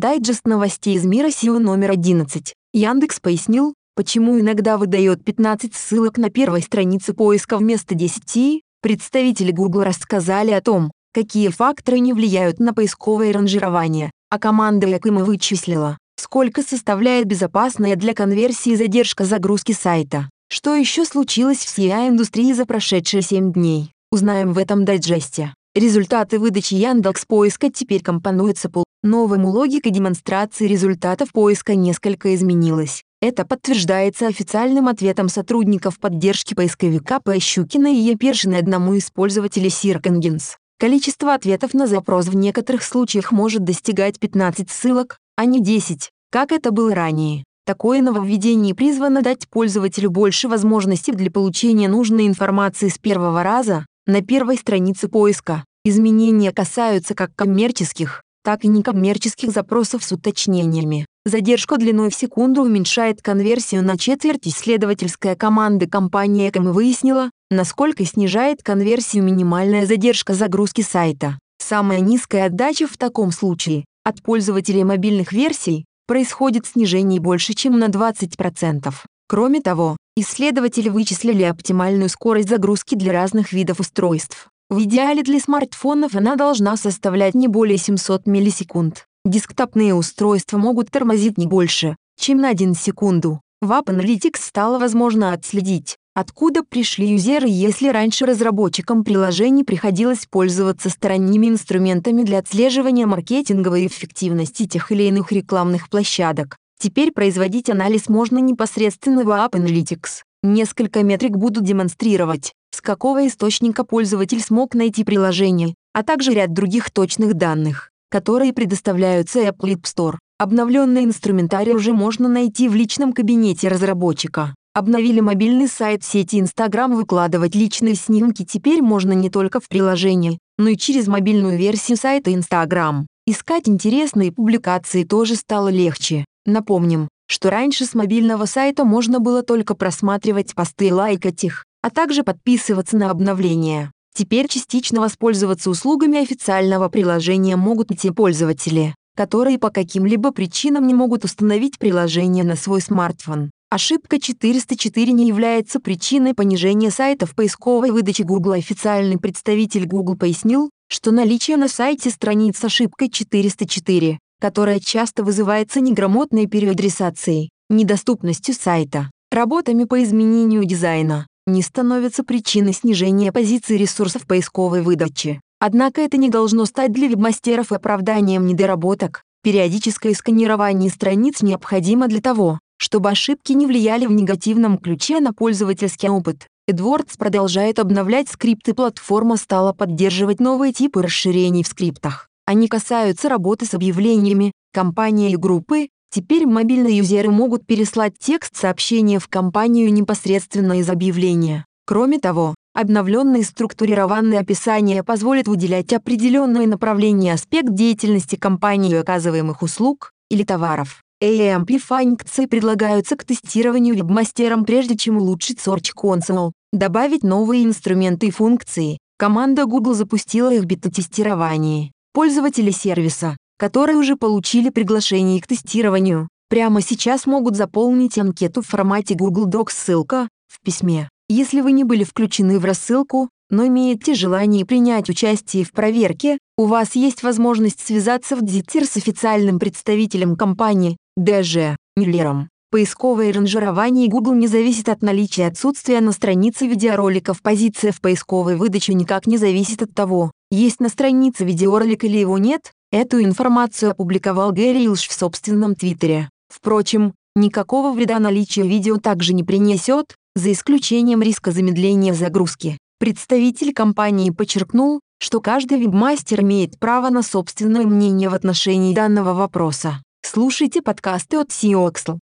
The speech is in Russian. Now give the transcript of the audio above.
Дайджест новостей из мира SEO номер 11. Яндекс пояснил, почему иногда выдает 15 ссылок на первой странице поиска вместо 10. Представители Google рассказали о том, какие факторы не влияют на поисковое ранжирование, а команда Akamai вычислила, сколько составляет безопасная для конверсии задержка загрузки сайта. Что еще случилось в SEO-индустрии за прошедшие 7 дней, узнаем в этом дайджесте. Результаты выдачи Яндекс поиска теперь компонуются по новому логика демонстрации результатов поиска несколько изменилась. Это подтверждается официальным ответом сотрудников поддержки поисковика П. Щукина и Е. Першина одному из пользователей Searchengines. Количество ответов на запрос в некоторых случаях может достигать 15 ссылок, а не 10, как это было ранее. Такое нововведение призвано дать пользователю больше возможностей для получения нужной информации с первого раза, на первой странице поиска. Изменения касаются как коммерческих, так и некоммерческих запросов с уточнениями. Задержка длиной в секунду уменьшает конверсию на четверть. Исследовательская команда компании Эком выяснила, насколько снижает конверсию минимальная задержка загрузки сайта. Самая низкая отдача в таком случае от пользователей мобильных версий происходит снижение больше, чем на 20%. Кроме того, исследователи вычислили оптимальную скорость загрузки для разных видов устройств. В идеале для смартфонов она должна составлять не более 700 миллисекунд. Десктопные устройства могут тормозить не больше, чем на 1 секунду. В App Analytics стало возможно отследить, откуда пришли юзеры, если раньше разработчикам приложений приходилось пользоваться сторонними инструментами для отслеживания маркетинговой эффективности тех или иных рекламных площадок. Теперь производить анализ можно непосредственно в App Analytics. Несколько метрик будут демонстрировать, какого источника пользователь смог найти приложение, а также ряд других точных данных, которые предоставляются Apple App Store. Обновленный инструментарий уже можно найти в личном кабинете разработчика. Обновили мобильный сайт сети Instagram выкладывать личные снимки теперь можно не только в приложении, но и через мобильную версию сайта Instagram. Искать интересные публикации тоже стало легче. Напомним, что раньше с мобильного сайта можно было только просматривать посты и лайкать их, а также подписываться на обновления. Теперь частично воспользоваться услугами официального приложения могут и те пользователи, которые по каким-либо причинам не могут установить приложение на свой смартфон. Ошибка 404 не является причиной понижения сайта в поисковой выдаче Google. Официальный представитель Google пояснил, что наличие на сайте страниц с ошибкой 404 которая часто вызывается неграмотной переадресацией, недоступностью сайта, работами по изменению дизайна, не становится причиной снижения позиции ресурсов поисковой выдачи. Однако это не должно стать для вебмастеров оправданием недоработок. Периодическое сканирование страниц необходимо для того, чтобы ошибки не влияли в негативном ключе на пользовательский опыт. AdWords продолжает обновлять скрипты, платформа стала поддерживать новые типы расширений в скриптах. Они касаются работы с объявлениями, компании и группы. Теперь мобильные юзеры могут переслать текст сообщения в компанию непосредственно из объявления. Кроме того, обновленное структурированное описание позволит выделять определенное направление аспект деятельности компании оказываемых услуг или товаров. AMP-функции предлагаются к тестированию вебмастерам прежде чем улучшить Search Console, добавить новые инструменты и функции. Команда Google запустила их бета-тестирование. Пользователи сервиса, которые уже получили приглашение к тестированию, прямо сейчас могут заполнить анкету в формате Google Docs ссылка в письме. Если вы не были включены в рассылку, но имеете желание принять участие в проверке, у вас есть возможность связаться в Дзитер с официальным представителем компании, ДЖ, Миллером. Поисковое ранжирование Google не зависит от наличия отсутствия на странице видеороликов. Позиция в поисковой выдаче никак не зависит от того, есть на странице видеоролик или его нет. Эту информацию опубликовал Гэри Илш в собственном твиттере. Впрочем, никакого вреда наличие видео также не принесет, за исключением риска замедления загрузки. Представитель компании подчеркнул, что каждый вебмастер имеет право на собственное мнение в отношении данного вопроса. Слушайте подкасты от SEOXL.